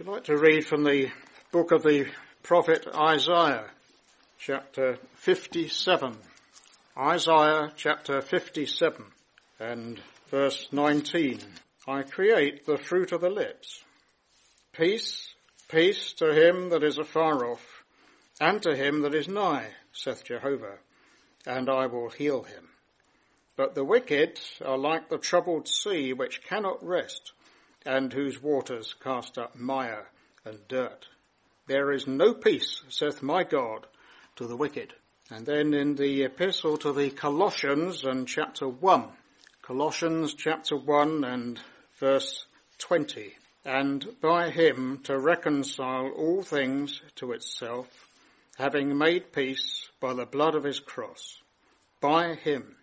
I'd like to read from the book of the prophet Isaiah, chapter 57. Isaiah chapter 57 and verse 19. I create the fruit of the lips. Peace, peace to him that is afar off, and to him that is nigh, saith Jehovah, and I will heal him. But the wicked are like the troubled sea which cannot rest, and whose waters cast up mire and dirt. There is no peace, saith my God, to the wicked. And then in the epistle to the Colossians and chapter 1, Colossians chapter 1 and verse 20, and by him to reconcile all things to itself, having made peace by the blood of his cross. By him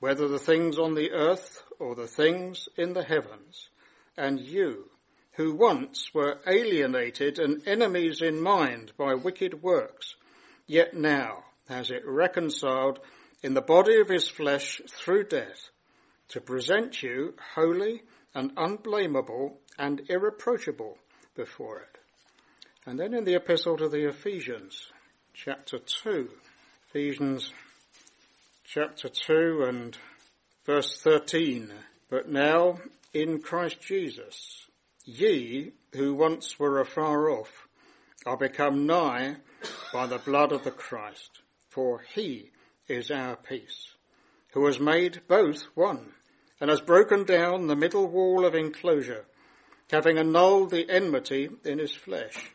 whether the things on the earth or the things in the heavens, and you, who once were alienated and enemies in mind by wicked works, yet now has it reconciled in the body of his flesh through death, to present you holy and unblameable and irreproachable before it. And then in the epistle to the Ephesians, chapter 2, Ephesians chapter 2 and verse 13. But now in Christ Jesus, ye who once were afar off are become nigh by the blood of the Christ, for he is our peace, who has made both one and has broken down the middle wall of enclosure, having annulled the enmity in his flesh,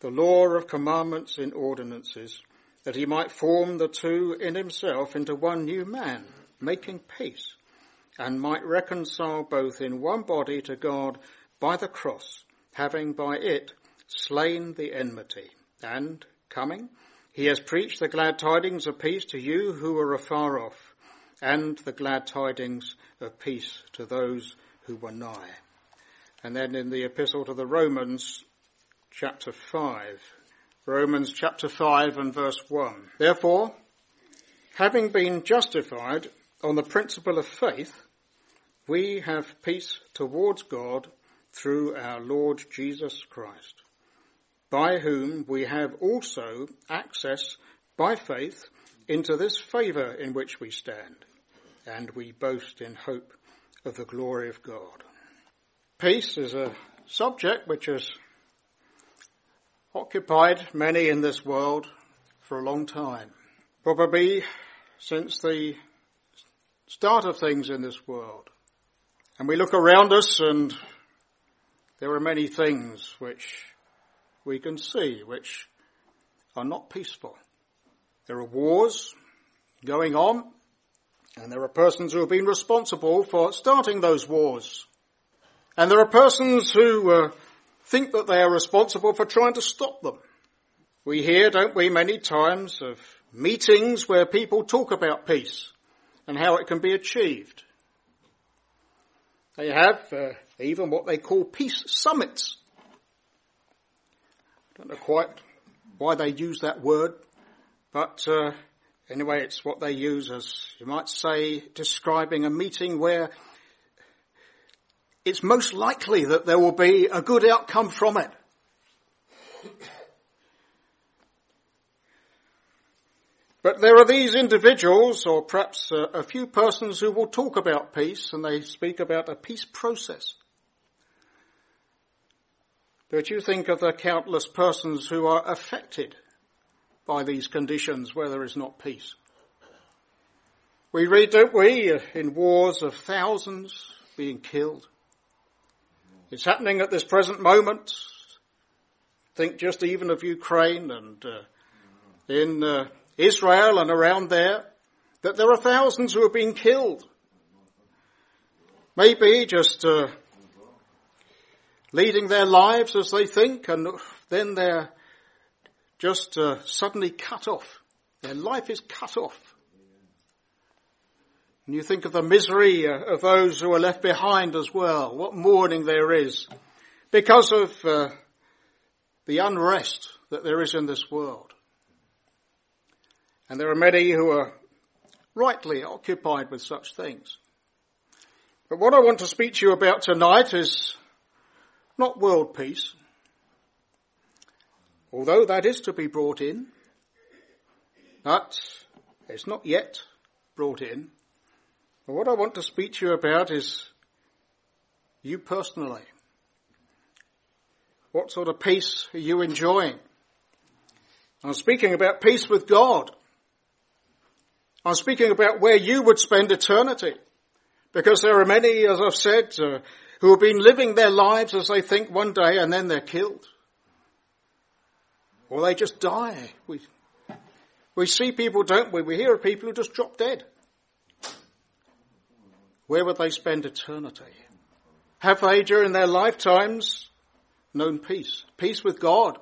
the law of commandments in ordinances, that he might form the two in himself into one new man, making peace, and might reconcile both in one body to God by the cross, having by it slain the enmity. And, coming, he has preached the glad tidings of peace to you who are afar off, and the glad tidings of peace to those who were nigh. And then in the epistle to the Romans, chapter 5, Romans chapter 5 and verse 1. Therefore, having been justified on the principle of faith, we have peace towards God through our Lord Jesus Christ, by whom we have also access by faith into this favour in which we stand, and we boast in hope of the glory of God. Peace is a subject which has occupied many in this world for a long time. Probably since the start of things in this world. And we look around us and there are many things which we can see which are not peaceful. There are wars going on and there are persons who have been responsible for starting those wars. And there are persons who uh, think that they are responsible for trying to stop them. We hear, don't we, many times of meetings where people talk about peace and how it can be achieved. They have uh, even what they call peace summits. I don't know quite why they use that word, but uh, anyway, it's what they use as, you might say, describing a meeting where it's most likely that there will be a good outcome from it. But there are these individuals, or perhaps a, a, few persons who will talk about peace, and they speak about a peace process. But you think of the countless persons who are affected by these conditions where there is not peace. We read, don't we, in wars of thousands being killed, it's happening at this present moment. Think just even of Ukraine and uh, in uh, Israel and around there, that there are thousands who have been killed. Maybe just uh, leading their lives as they think, and then they're just uh, suddenly cut off. Their life is cut off. And you think of the misery uh, of those who are left behind as well, what mourning there is because of uh, the unrest that there is in this world. And there are many who are rightly occupied with such things. But what I want to speak to you about tonight is not world peace, although that is to be brought in, but it's not yet brought in. But what I want to speak to you about is you personally. What sort of peace are you enjoying? I'm speaking about peace with God. I'm speaking about where you would spend eternity. Because there are many, as I've said, uh, who have been living their lives as they think one day and then they're killed. Or they just die. We, we see people, don't we? We hear of people who just drop dead. Where would they spend eternity? Have they, during their lifetimes, known peace? Peace with God?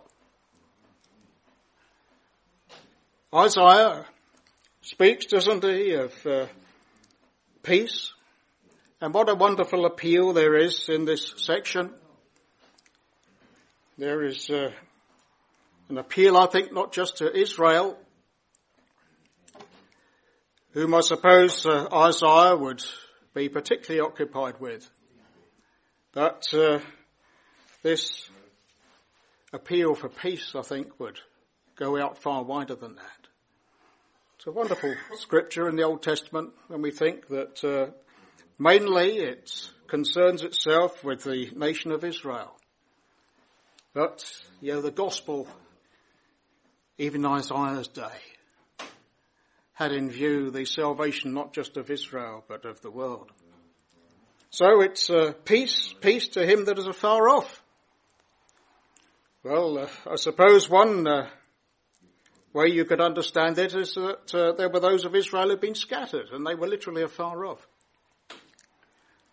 Isaiah speaks, doesn't he, of uh, peace? And what a wonderful appeal there is in this section. There is uh, an appeal, I think, not just to Israel, whom I suppose uh, Isaiah would be particularly occupied with, but uh, this appeal for peace, I think, would go out far wider than that. A wonderful scripture in the Old Testament when we think that uh, Mainly it concerns itself with the nation of Israel. But, you know, the gospel, even Isaiah's day, had in view the salvation not just of Israel, but of the world. So it's uh, peace, peace to him that is afar off. Well, uh, I suppose one uh, way you could understand it is that uh, there were those of Israel who had been scattered, and they were literally afar off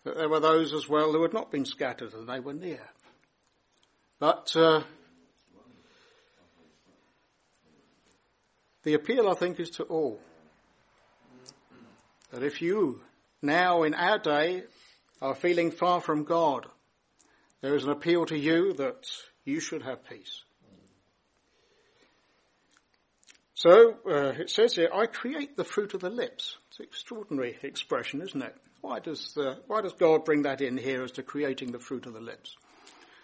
that there were those as well who had not been scattered and they were near. But uh, the appeal, I think, is to all. That if you now in our day are feeling far from God, there is an appeal to you that you should have peace. So uh, it says here, I create the fruit of the lips. It's an extraordinary expression, isn't it? Why does, uh, why does God bring that in here as to creating the fruit of the lips?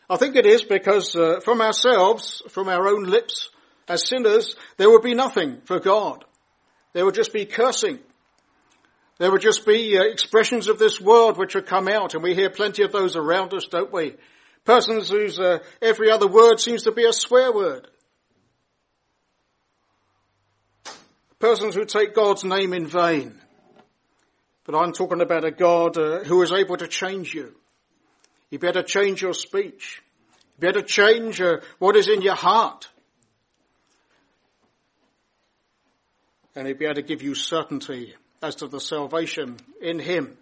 I think it is because uh, from ourselves, from our own lips, as sinners, there would be nothing for God. There would just be cursing. There would just be uh, expressions of this world which would come out, and we hear plenty of those around us, don't we? Persons whose uh, every other word seems to be a swear word. Persons who take God's name in vain. But I'm talking about a God uh, who is able to change you. You better change your speech. You better change uh, what is in your heart. And he'll be able to give you certainty as to the salvation in him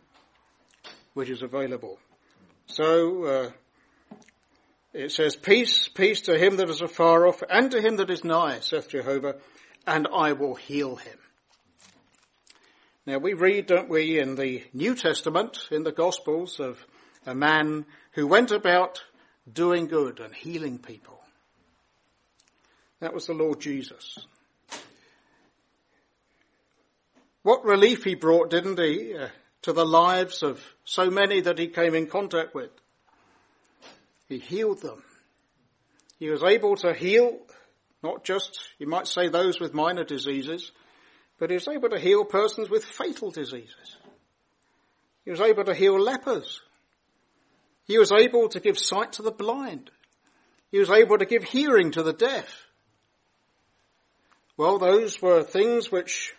which is available. So, uh, it says, peace, peace to him that is afar off and to him that is nigh, saith Jehovah, and I will heal him. Now we read, don't we, in the New Testament, in the Gospels, of a man who went about doing good and healing people. That was the Lord Jesus. What relief he brought, didn't he, uh, to the lives of so many that he came in contact with. He healed them. He was able to heal not just, you might say, those with minor diseases, but he was able to heal persons with fatal diseases. He was able to heal lepers. He was able to give sight to the blind. He was able to give hearing to the deaf. Well, those were things which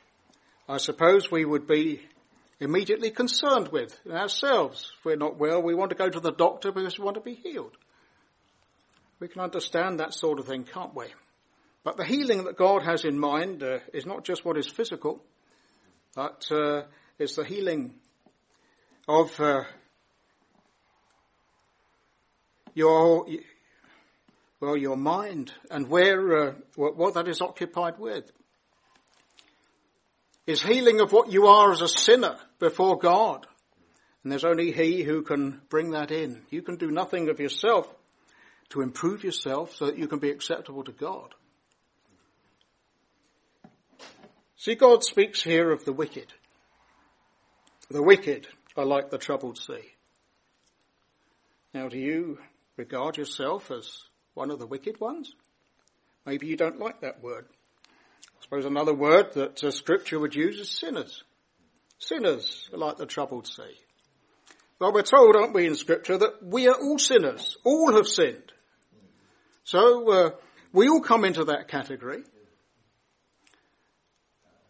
I suppose we would be immediately concerned with ourselves. If we're not well, we want to go to the doctor because we want to be healed. We can understand that sort of thing, can't we? But the healing that God has in mind uh, is not just what is physical, but uh, it's the healing of uh, your well your mind and where uh, what, what that is occupied with. Is healing of what you are as a sinner before God. And there's only He who can bring that in. You can do nothing of yourself to improve yourself so that you can be acceptable to God. See, God speaks here of the wicked. The wicked are like the troubled sea. Now, do you regard yourself as one of the wicked ones? Maybe you don't like that word. I suppose another word that uh, scripture would use is sinners. Sinners are like the troubled sea. Well, we're told, aren't we, in scripture that we are all sinners. All have sinned. So, uh, we all come into that category.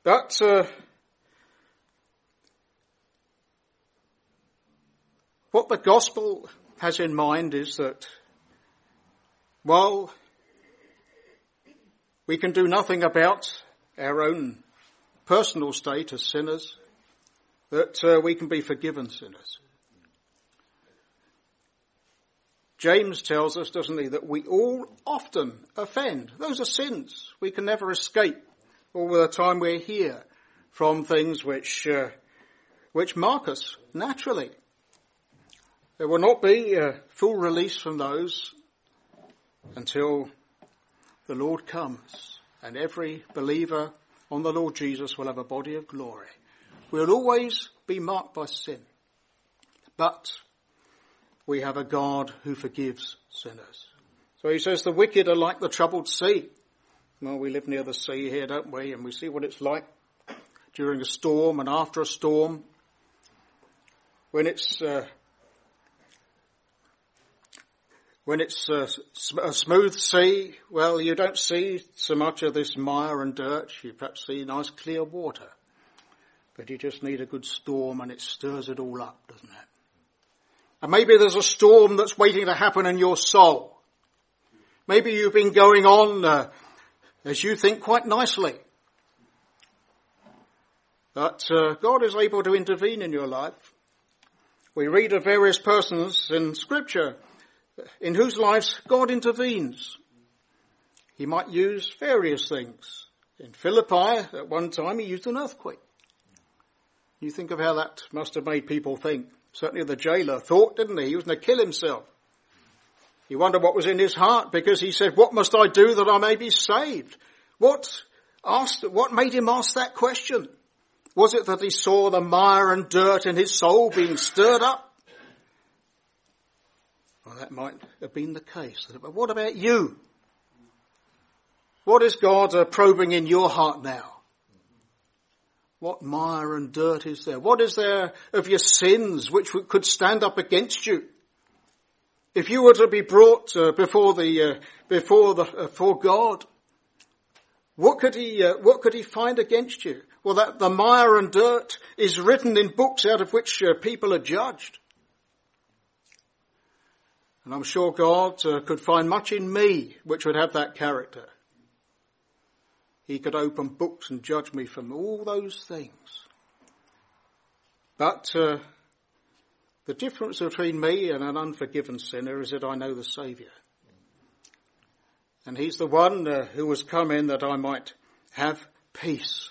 But, uh, what the gospel has in mind is that while we can do nothing about our own personal state as sinners, that uh, we can be forgiven sinners. James tells us, doesn't he, that we all often offend. Those are sins. We can never escape all the time we're here from things which, uh, which mark us naturally. There will not be a full release from those until the Lord comes and every believer on the Lord Jesus will have a body of glory. We'll always be marked by sin. But we have a God who forgives sinners. So he says the wicked are like the troubled sea. Well, we live near the sea here, don't we? And we see what it's like during a storm and after a storm. When it's, uh, when it's a, a smooth sea, well, you don't see so much of this mire and dirt. You perhaps see nice clear water. But you just need a good storm and it stirs it all up, doesn't it? And maybe there's a storm that's waiting to happen in your soul. Maybe you've been going on uh, as you think quite nicely. that uh, God is able to intervene in your life. We read of various persons in scripture in whose lives God intervenes. He might use various things. In Philippi, at one time, he used an earthquake. You think of how that must have made people think. Certainly the jailer thought, didn't he? He was going to kill himself. He wondered what was in his heart because he said, what must I do that I may be saved? What asked, what made him ask that question? Was it that he saw the mire and dirt in his soul being stirred up? Well, that might have been the case. But what about you? What is God probing in your heart now? What mire and dirt is there? What is there of your sins which could stand up against you? If you were to be brought uh, before the uh, before the uh, before God, what could he uh, what could he find against you? Well, that the mire and dirt is written in books out of which uh, people are judged, and I'm sure God uh, could find much in me which would have that character. He could open books and judge me from all those things. But uh, the difference between me and an unforgiven sinner is that I know the Saviour. And He's the one uh, who has come in that I might have peace.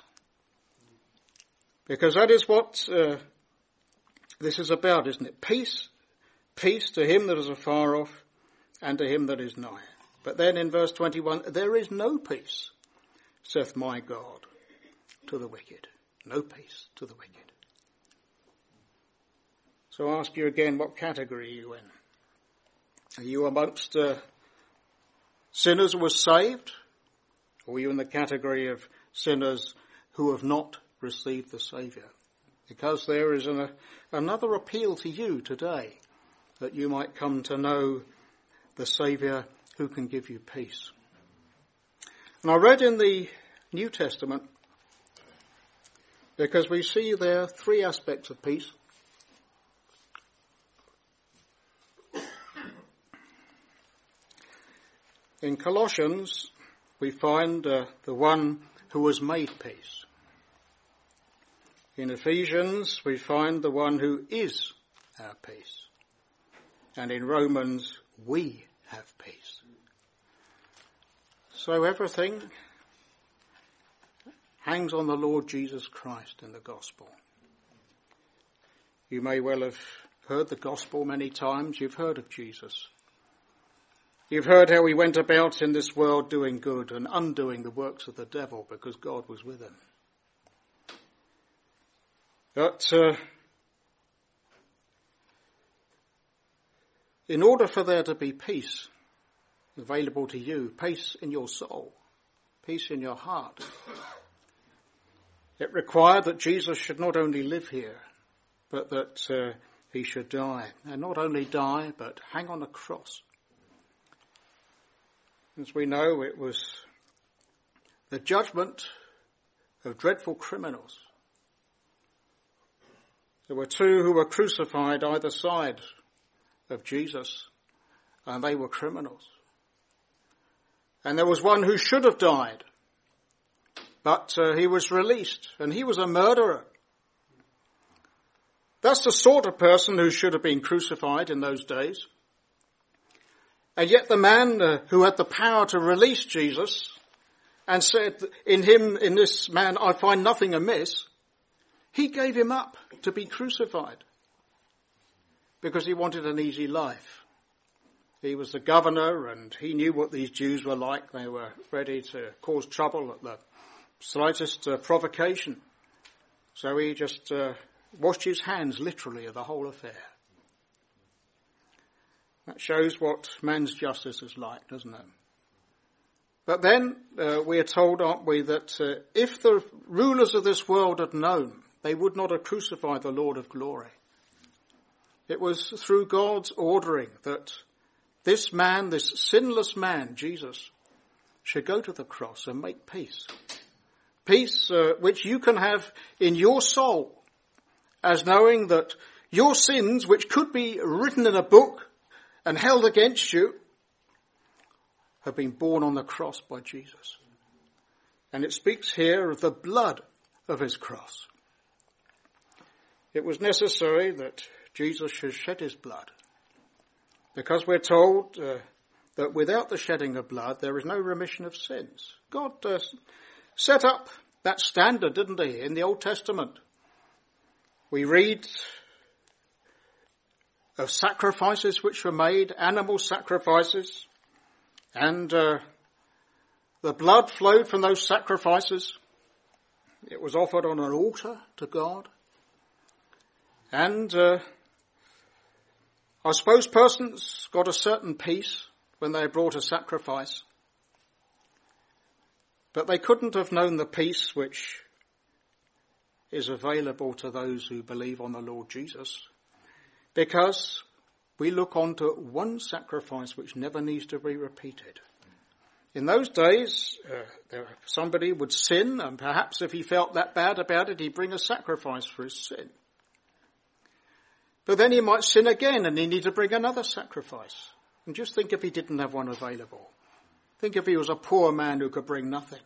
Because that is what uh, this is about, isn't it? Peace, peace to him that is afar off and to him that is nigh. But then in verse 21, there is no peace saith my God to the wicked. No peace to the wicked. So I ask you again, what category are you in? Are you amongst uh, sinners who were saved? Or are you in the category of sinners who have not received the Saviour? Because there is an, another appeal to you today that you might come to know the Saviour who can give you peace. And I read in the New Testament because we see there three aspects of peace. In Colossians, we find uh, the one who has made peace. In Ephesians, we find the one who is our peace. And in Romans, we have peace. So everything hangs on the Lord Jesus Christ and the gospel. You may well have heard the gospel many times. You've heard of Jesus. You've heard how he went about in this world doing good and undoing the works of the devil because God was with him. But uh, in order for there to be peace, available to you, peace in your soul, peace in your heart. It required that Jesus should not only live here, but that uh, he should die. And not only die, but hang on a cross. As we know, it was the judgment of dreadful criminals. There were two who were crucified either side of Jesus, and they were criminals. And there was one who should have died, but uh, he was released, and he was a murderer. That's the sort of person who should have been crucified in those days. And yet the man uh, who had the power to release Jesus and said, in him, in this man, I find nothing amiss, he gave him up to be crucified because he wanted an easy life. He was the governor and he knew what these Jews were like. They were ready to cause trouble at the slightest uh, provocation. So he just uh, washed his hands literally of the whole affair. That shows what man's justice is like, doesn't it? But then uh, we are told, aren't we, that uh, if the rulers of this world had known, they would not have crucified the Lord of glory. It was through God's ordering that this man, this sinless man, Jesus, should go to the cross and make peace. Peace uh, which you can have in your soul as knowing that your sins, which could be written in a book and held against you, have been borne on the cross by Jesus. And it speaks here of the blood of his cross. It was necessary that Jesus should shed his blood because we're told uh, that without the shedding of blood there is no remission of sins. God uh, set up that standard, didn't he, in the Old Testament. We read of sacrifices which were made, animal sacrifices, and uh, the blood flowed from those sacrifices. It was offered on an altar to God. And uh, I suppose persons got a certain peace when they brought a sacrifice. But they couldn't have known the peace which is available to those who believe on the Lord Jesus. Because we look on to one sacrifice which never needs to be repeated. In those days, uh, somebody would sin, and perhaps if he felt that bad about it, he'd bring a sacrifice for his sin. But then he might sin again, and he need to bring another sacrifice. And just think if he didn't have one available. Think if he was a poor man who could bring nothing.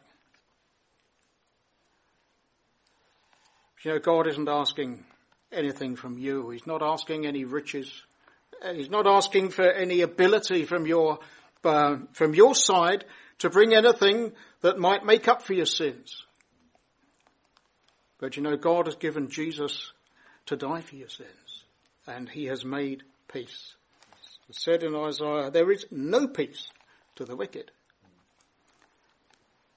You know, God isn't asking anything from you. He's not asking any riches. He's not asking for any ability from your, uh, from your side to bring anything that might make up for your sins. But you know, God has given Jesus to die for your sins, and he has made peace. It's said in Isaiah, there is no peace to the wicked.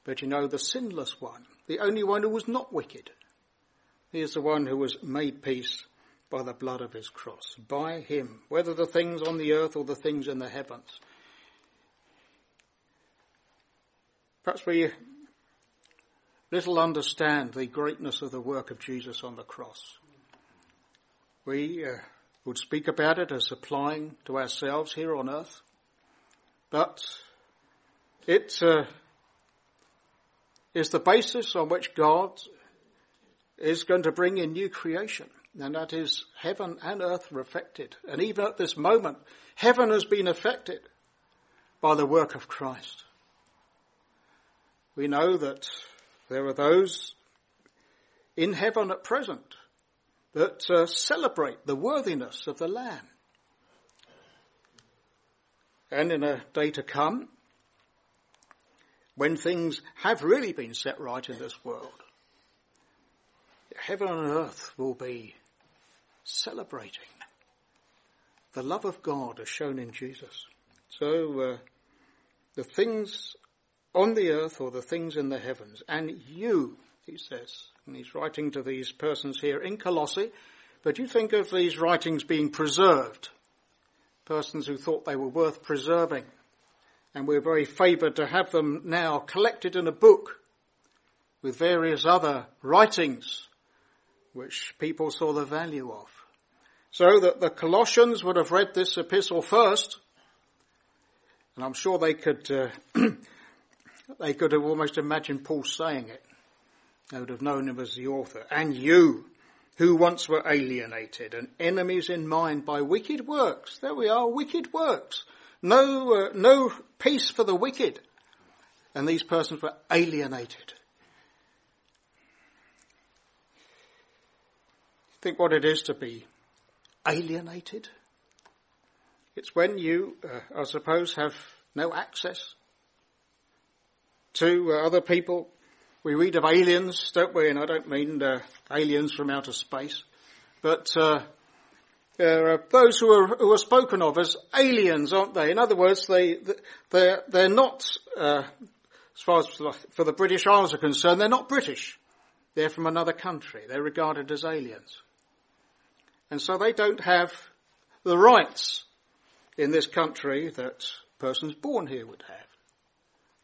But you know, the sinless one, the only one who was not wicked, he is the one who was made peace by the blood of his cross, by him, whether the things on the earth or the things in the heavens. Perhaps we little understand the greatness of the work of Jesus on the cross. We uh, would speak about it as applying to ourselves here on earth, but it uh, is the basis on which God is going to bring in new creation and that is heaven and earth are affected. And even at this moment, heaven has been affected by the work of Christ. We know that there are those in heaven at present that uh, celebrate the worthiness of the Lamb. And in a day to come, when things have really been set right in this world, heaven and earth will be celebrating the love of God as shown in Jesus. So, uh, the things on the earth or the things in the heavens, and you, he says, and he's writing to these persons here in Colossae, but you think of these writings being preserved, persons who thought they were worth preserving. And we're very favoured to have them now collected in a book with various other writings which people saw the value of. So that the Colossians would have read this epistle first, and I'm sure they could, uh, they could have almost imagined Paul saying it. They would have known him as the author. And you, who once were alienated and enemies in mind by wicked works. There we are, wicked works. No, uh, no peace for the wicked. And these persons were alienated. Think what it is to be alienated? It's when you, uh, I suppose, have no access to uh, other people we read of aliens, don't we? And I don't mean uh, aliens from outer space, but uh, there are those who are who are spoken of as aliens, aren't they? In other words, they they're they're not, uh, as far as for the British Isles are concerned, they're not British. They're from another country. They're regarded as aliens, and so they don't have the rights in this country that persons born here would have.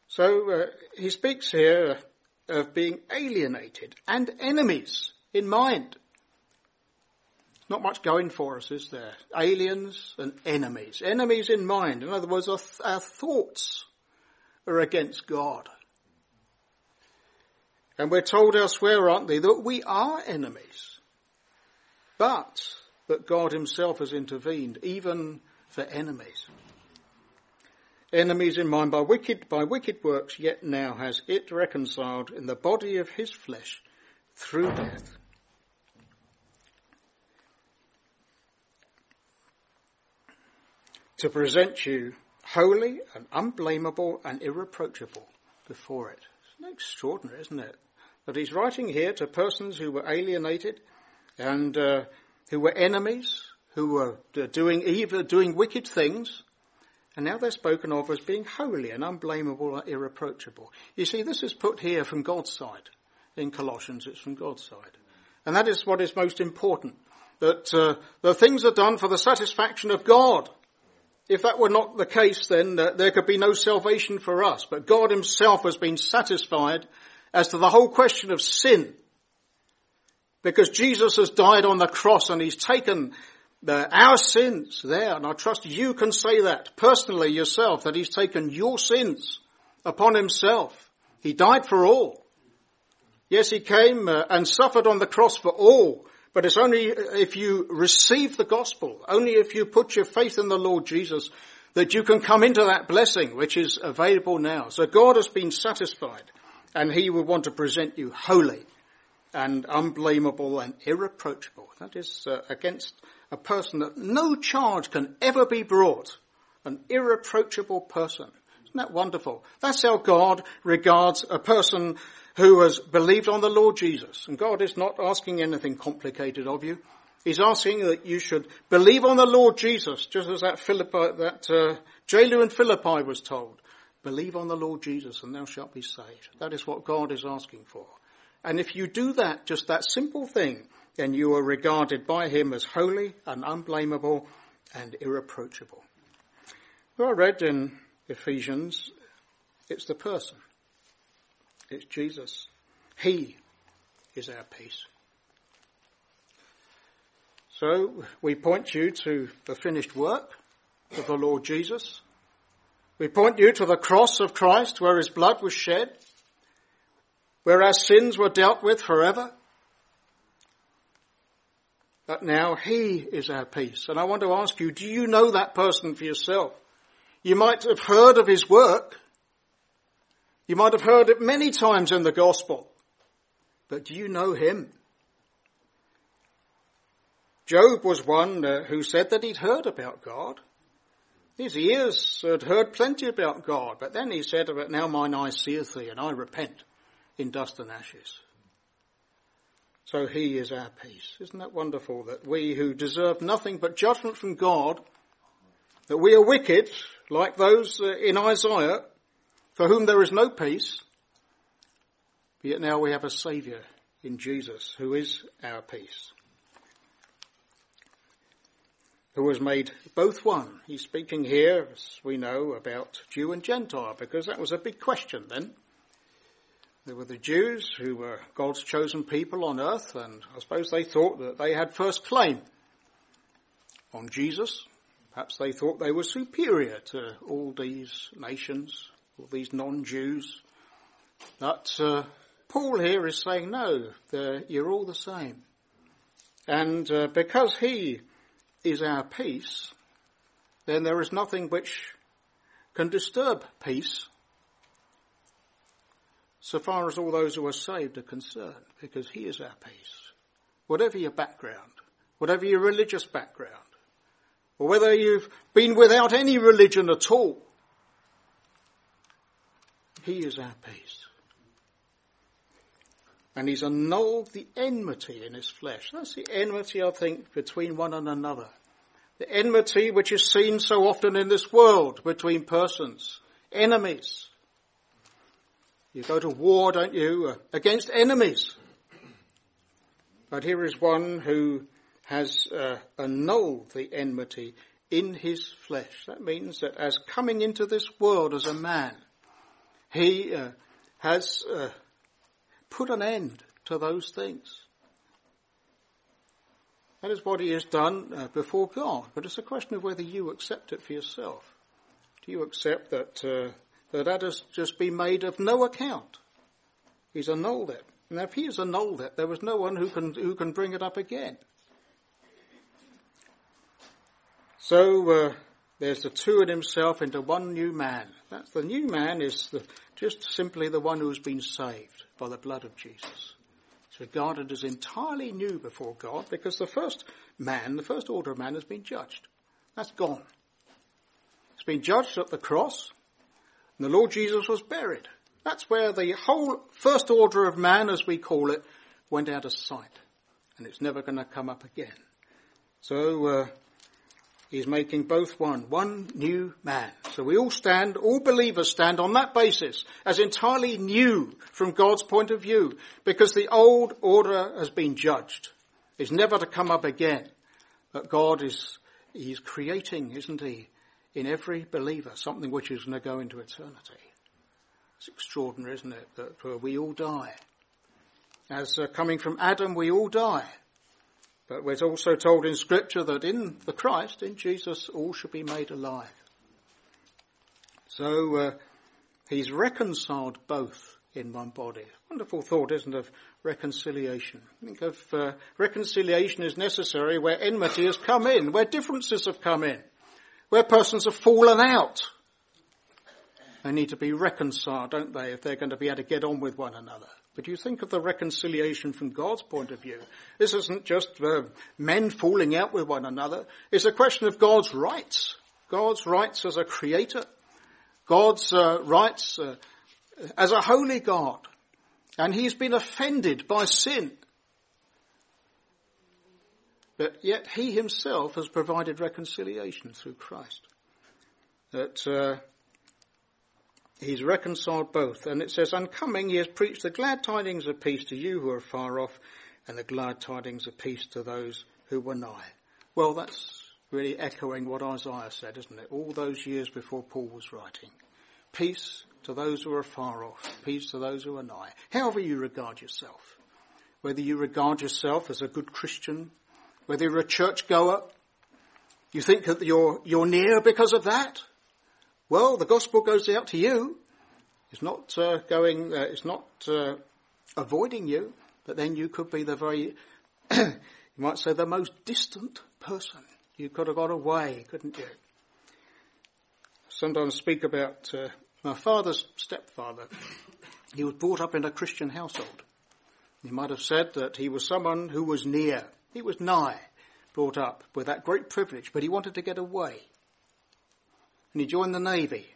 So uh, he speaks here of being alienated and enemies in mind. Not much going for us, is there? Aliens and enemies. Enemies in mind. In other words, our, th- our thoughts are against God. And we're told elsewhere, aren't they, that we are enemies. But that God himself has intervened, even for enemies enemies in mind by wicked, by wicked works, yet now has it reconciled in the body of his flesh through death. To present you holy and unblameable and irreproachable before it. It's extraordinary, isn't it? That he's writing here to persons who were alienated and uh, who were enemies, who were doing evil, doing wicked things, and now they're spoken of as being holy and unblameable and irreproachable. You see, this is put here from God's side. In Colossians, it's from God's side. And that is what is most important. That uh, the things are done for the satisfaction of God. If that were not the case, then uh, there could be no salvation for us. But God himself has been satisfied as to the whole question of sin. Because Jesus has died on the cross and he's taken the, our sins there, and I trust you can say that personally yourself, that he's taken your sins upon himself. He died for all. Yes, he came uh, and suffered on the cross for all, but it's only if you receive the gospel, only if you put your faith in the Lord Jesus, that you can come into that blessing which is available now. So God has been satisfied and he would want to present you holy and unblameable and irreproachable. That is uh, against a person that no charge can ever be brought, an irreproachable person. Isn't that wonderful? That's how God regards a person who has believed on the Lord Jesus. And God is not asking anything complicated of you. He's asking that you should believe on the Lord Jesus, just as that Philippi, that uh, jailer in Philippi was told. Believe on the Lord Jesus and thou shalt be saved. That is what God is asking for. And if you do that, just that simple thing, then you are regarded by him as holy and unblameable and irreproachable. Well, I read in Ephesians, it's the person. It's Jesus. He is our peace. So we point you to the finished work of the Lord Jesus. We point you to the cross of Christ where his blood was shed, where our sins were dealt with forever, but now he is our peace. And I want to ask you, do you know that person for yourself? You might have heard of his work. You might have heard it many times in the gospel. But do you know him? Job was one uh, who said that he'd heard about God. His ears had heard plenty about God, but then he said, But now mine eyes seeth thee, and I repent in dust and ashes. So he is our peace. Isn't that wonderful that we who deserve nothing but judgment from God, that we are wicked, like those uh, in Isaiah, for whom there is no peace, yet now we have a saviour in Jesus who is our peace. who has made both one. He's speaking here, as we know, about Jew and Gentile, because that was a big question then. There were the Jews who were God's chosen people on earth, and I suppose they thought that they had first claim on Jesus. Perhaps they thought they were superior to all these nations, all these non-Jews. But uh, Paul here is saying, no, you're all the same. And uh, because he is our peace, then there is nothing which can disturb peace so far as all those who are saved are concerned, because he is our peace. Whatever your background, whatever your religious background, or whether you've been without any religion at all, he is our peace. And he's annulled the enmity in his flesh. That's the enmity, I think, between one and another. The enmity which is seen so often in this world between persons, enemies. You go to war, don't you, against enemies. But here is one who has uh, annulled the enmity in his flesh. That means that as coming into this world as a man, he uh, has uh, put an end to those things. That is what he has done uh, before God. But it's a question of whether you accept it for yourself. Do you accept that uh, that has just been made of no account? He's annulled it. Now, if he has annulled it, there was no one who can who can bring it up again. So uh, there's the two in himself into one new man. That's the new man is the, just simply the one who's been saved by the blood of Jesus. It's regarded as entirely new before God because the first man, the first order of man has been judged. That's gone. It's been judged at the cross and the Lord Jesus was buried. That's where the whole first order of man, as we call it, went out of sight. And it's never going to come up again. So, uh, he's making both one, one new man. So we all stand, all believers stand on that basis as entirely new from God's point of view because the old order has been judged. It's never to come up again. But God is, He's creating, isn't He? In every believer something which is going to go into eternity. It's extraordinary, isn't it, that uh, we all die. As uh, coming from Adam, we all die. But we're also told in scripture that in the Christ, in Jesus, all should be made alive. So, uh, he's reconciled both in one body. Wonderful thought, isn't it, of reconciliation. Think of uh, reconciliation is necessary where enmity has come in, where differences have come in where persons have fallen out. They need to be reconciled, don't they, if they're going to be able to get on with one another. But you think of the reconciliation from God's point of view. This isn't just uh, men falling out with one another. It's a question of God's rights. God's rights as a creator. God's uh, rights uh, as a holy God. And he's been offended by sin. But yet he himself has provided reconciliation through Christ. That uh, he's reconciled both. And it says, and coming he has preached the glad tidings of peace to you who are far off and the glad tidings of peace to those who were nigh. Well, that's really echoing what Isaiah said, isn't it? All those years before Paul was writing. Peace to those who are far off. Peace to those who are nigh. However you regard yourself. Whether you regard yourself as a good Christian whether you're a churchgoer, you think that you're, you're near because of that? Well, the gospel goes out to you. It's not uh, going, uh, it's not uh, avoiding you, but then you could be the very, you might say the most distant person. You could have got away, couldn't you? Sometimes speak about uh, my father's stepfather. He was brought up in a Christian household. He might have said that he was someone who was near. He was nigh, brought up with that great privilege, but he wanted to get away. And he joined the Navy.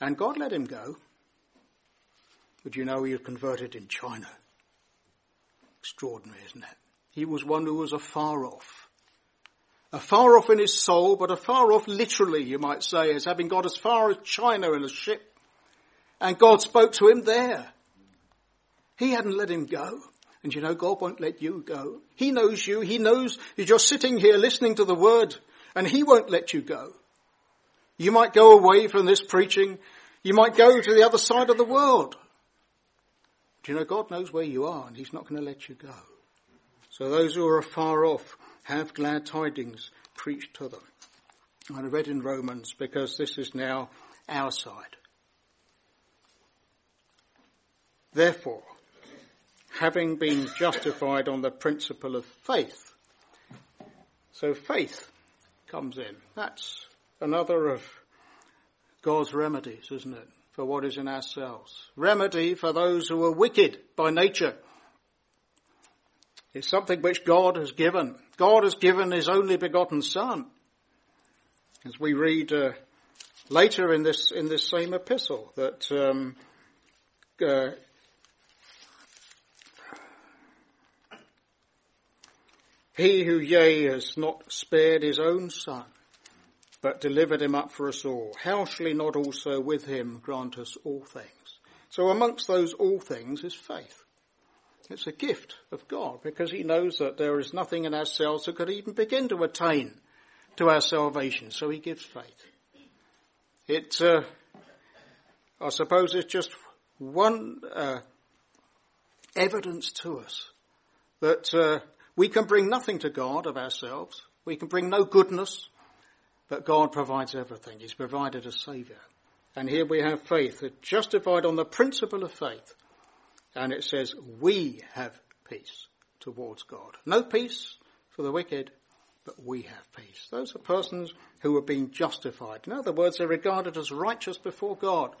And God let him go. But you know he was converted in China. Extraordinary, isn't it? He was one who was afar off. Afar off in his soul, but afar off literally, you might say, as having got as far as China in a ship. And God spoke to him there. He hadn't let him go. And you know, God won't let you go. He knows you. He knows you're just sitting here listening to the word and he won't let you go. You might go away from this preaching. You might go to the other side of the world. Do you know God knows where you are and he's not going to let you go. So those who are far off have glad tidings preached to them. I read in Romans because this is now our side. Therefore, having been justified on the principle of faith. So faith comes in. That's another of God's remedies, isn't it, for what is in ourselves. Remedy for those who are wicked by nature. It's something which God has given. God has given His only begotten Son. As we read uh, later in this in this same epistle, that um, uh, He who, yea, has not spared his own son, but delivered him up for us all, how shall he not also with him grant us all things? So amongst those all things is faith. It's a gift of God because he knows that there is nothing in ourselves that could even begin to attain to our salvation. So he gives faith. It, uh, I suppose it's just one uh, evidence to us that uh, we can bring nothing to God of ourselves. We can bring no goodness, but God provides everything. He's provided a Saviour. And here we have faith, justified on the principle of faith. And it says, we have peace towards God. No peace for the wicked, but we have peace. Those are persons who are being justified. In other words, they're regarded as righteous before God.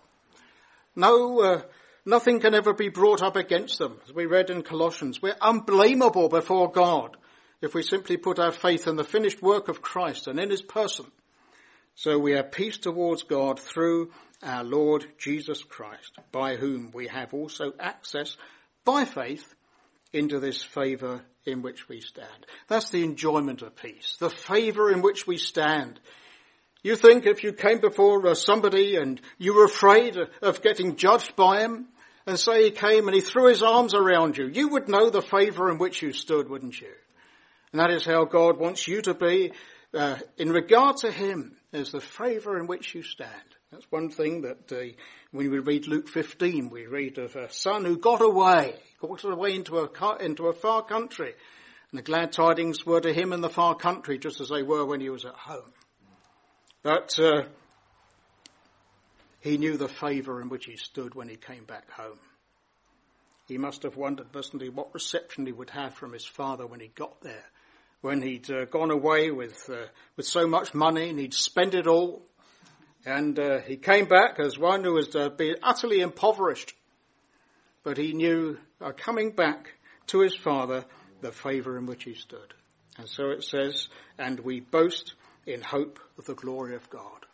No uh, Nothing can ever be brought up against them. As we read in Colossians, we're unblameable before God if we simply put our faith in the finished work of Christ and in his person. So we have peace towards God through our Lord Jesus Christ, by whom we have also access by faith into this favour in which we stand. That's the enjoyment of peace, the favour in which we stand you think if you came before uh, somebody and you were afraid of getting judged by him, and say he came and he threw his arms around you, you would know the favour in which you stood, wouldn't you? And that is how God wants you to be uh, in regard to him as the favour in which you stand. That's one thing that uh, when we read Luke 15, we read of a son who got away, got away into a, into a far country. And the glad tidings were to him in the far country just as they were when he was at home. But uh, he knew the favour in which he stood when he came back home. He must have wondered, he, what reception he would have from his father when he got there, when he'd uh, gone away with uh, with so much money and he'd spent it all, and uh, he came back as one who was uh, utterly impoverished. But he knew, coming back to his father, the favour in which he stood. And so it says, and we boast in hope of the glory of God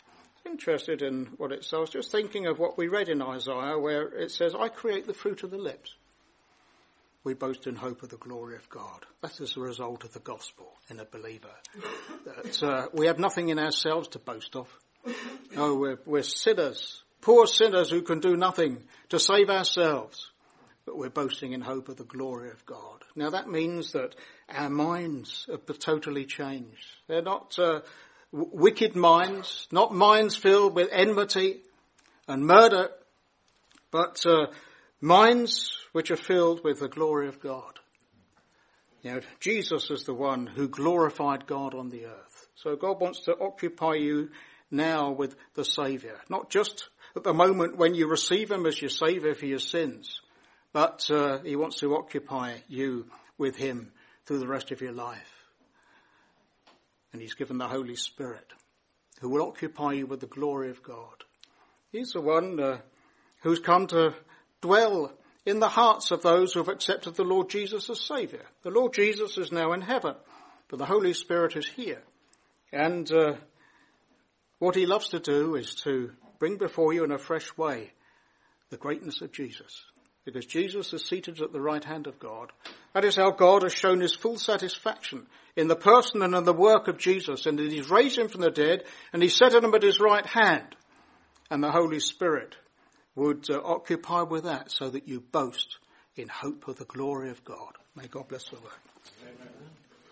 interested in what it says. Just thinking of what we read in Isaiah where it says, I create the fruit of the lips. We boast in hope of the glory of God. That is the result of the gospel in a believer. That uh, we have nothing in ourselves to boast of. No, we're, we're sinners, poor sinners who can do nothing to save ourselves. But we're boasting in hope of the glory of God. Now that means that our minds are totally changed. They're not uh, wicked minds, not minds filled with enmity and murder, but uh, minds which are filled with the glory of God. You know, Jesus is the one who glorified God on the earth. So God wants to occupy you now with the Saviour, not just at the moment when you receive Him as your Saviour for your sins, but uh, He wants to occupy you with Him through the rest of your life and he's given the Holy Spirit who will occupy you with the glory of God. He's the one uh, who's come to dwell in the hearts of those who have accepted the Lord Jesus as Saviour. The Lord Jesus is now in heaven, but the Holy Spirit is here. And uh, what he loves to do is to bring before you in a fresh way the greatness of Jesus because Jesus is seated at the right hand of God. That is how God has shown his full satisfaction in the person and in the work of Jesus, and that he's raised him from the dead, and he's set him at his right hand. And the Holy Spirit would uh, occupy with that so that you boast in hope of the glory of God. May God bless the word.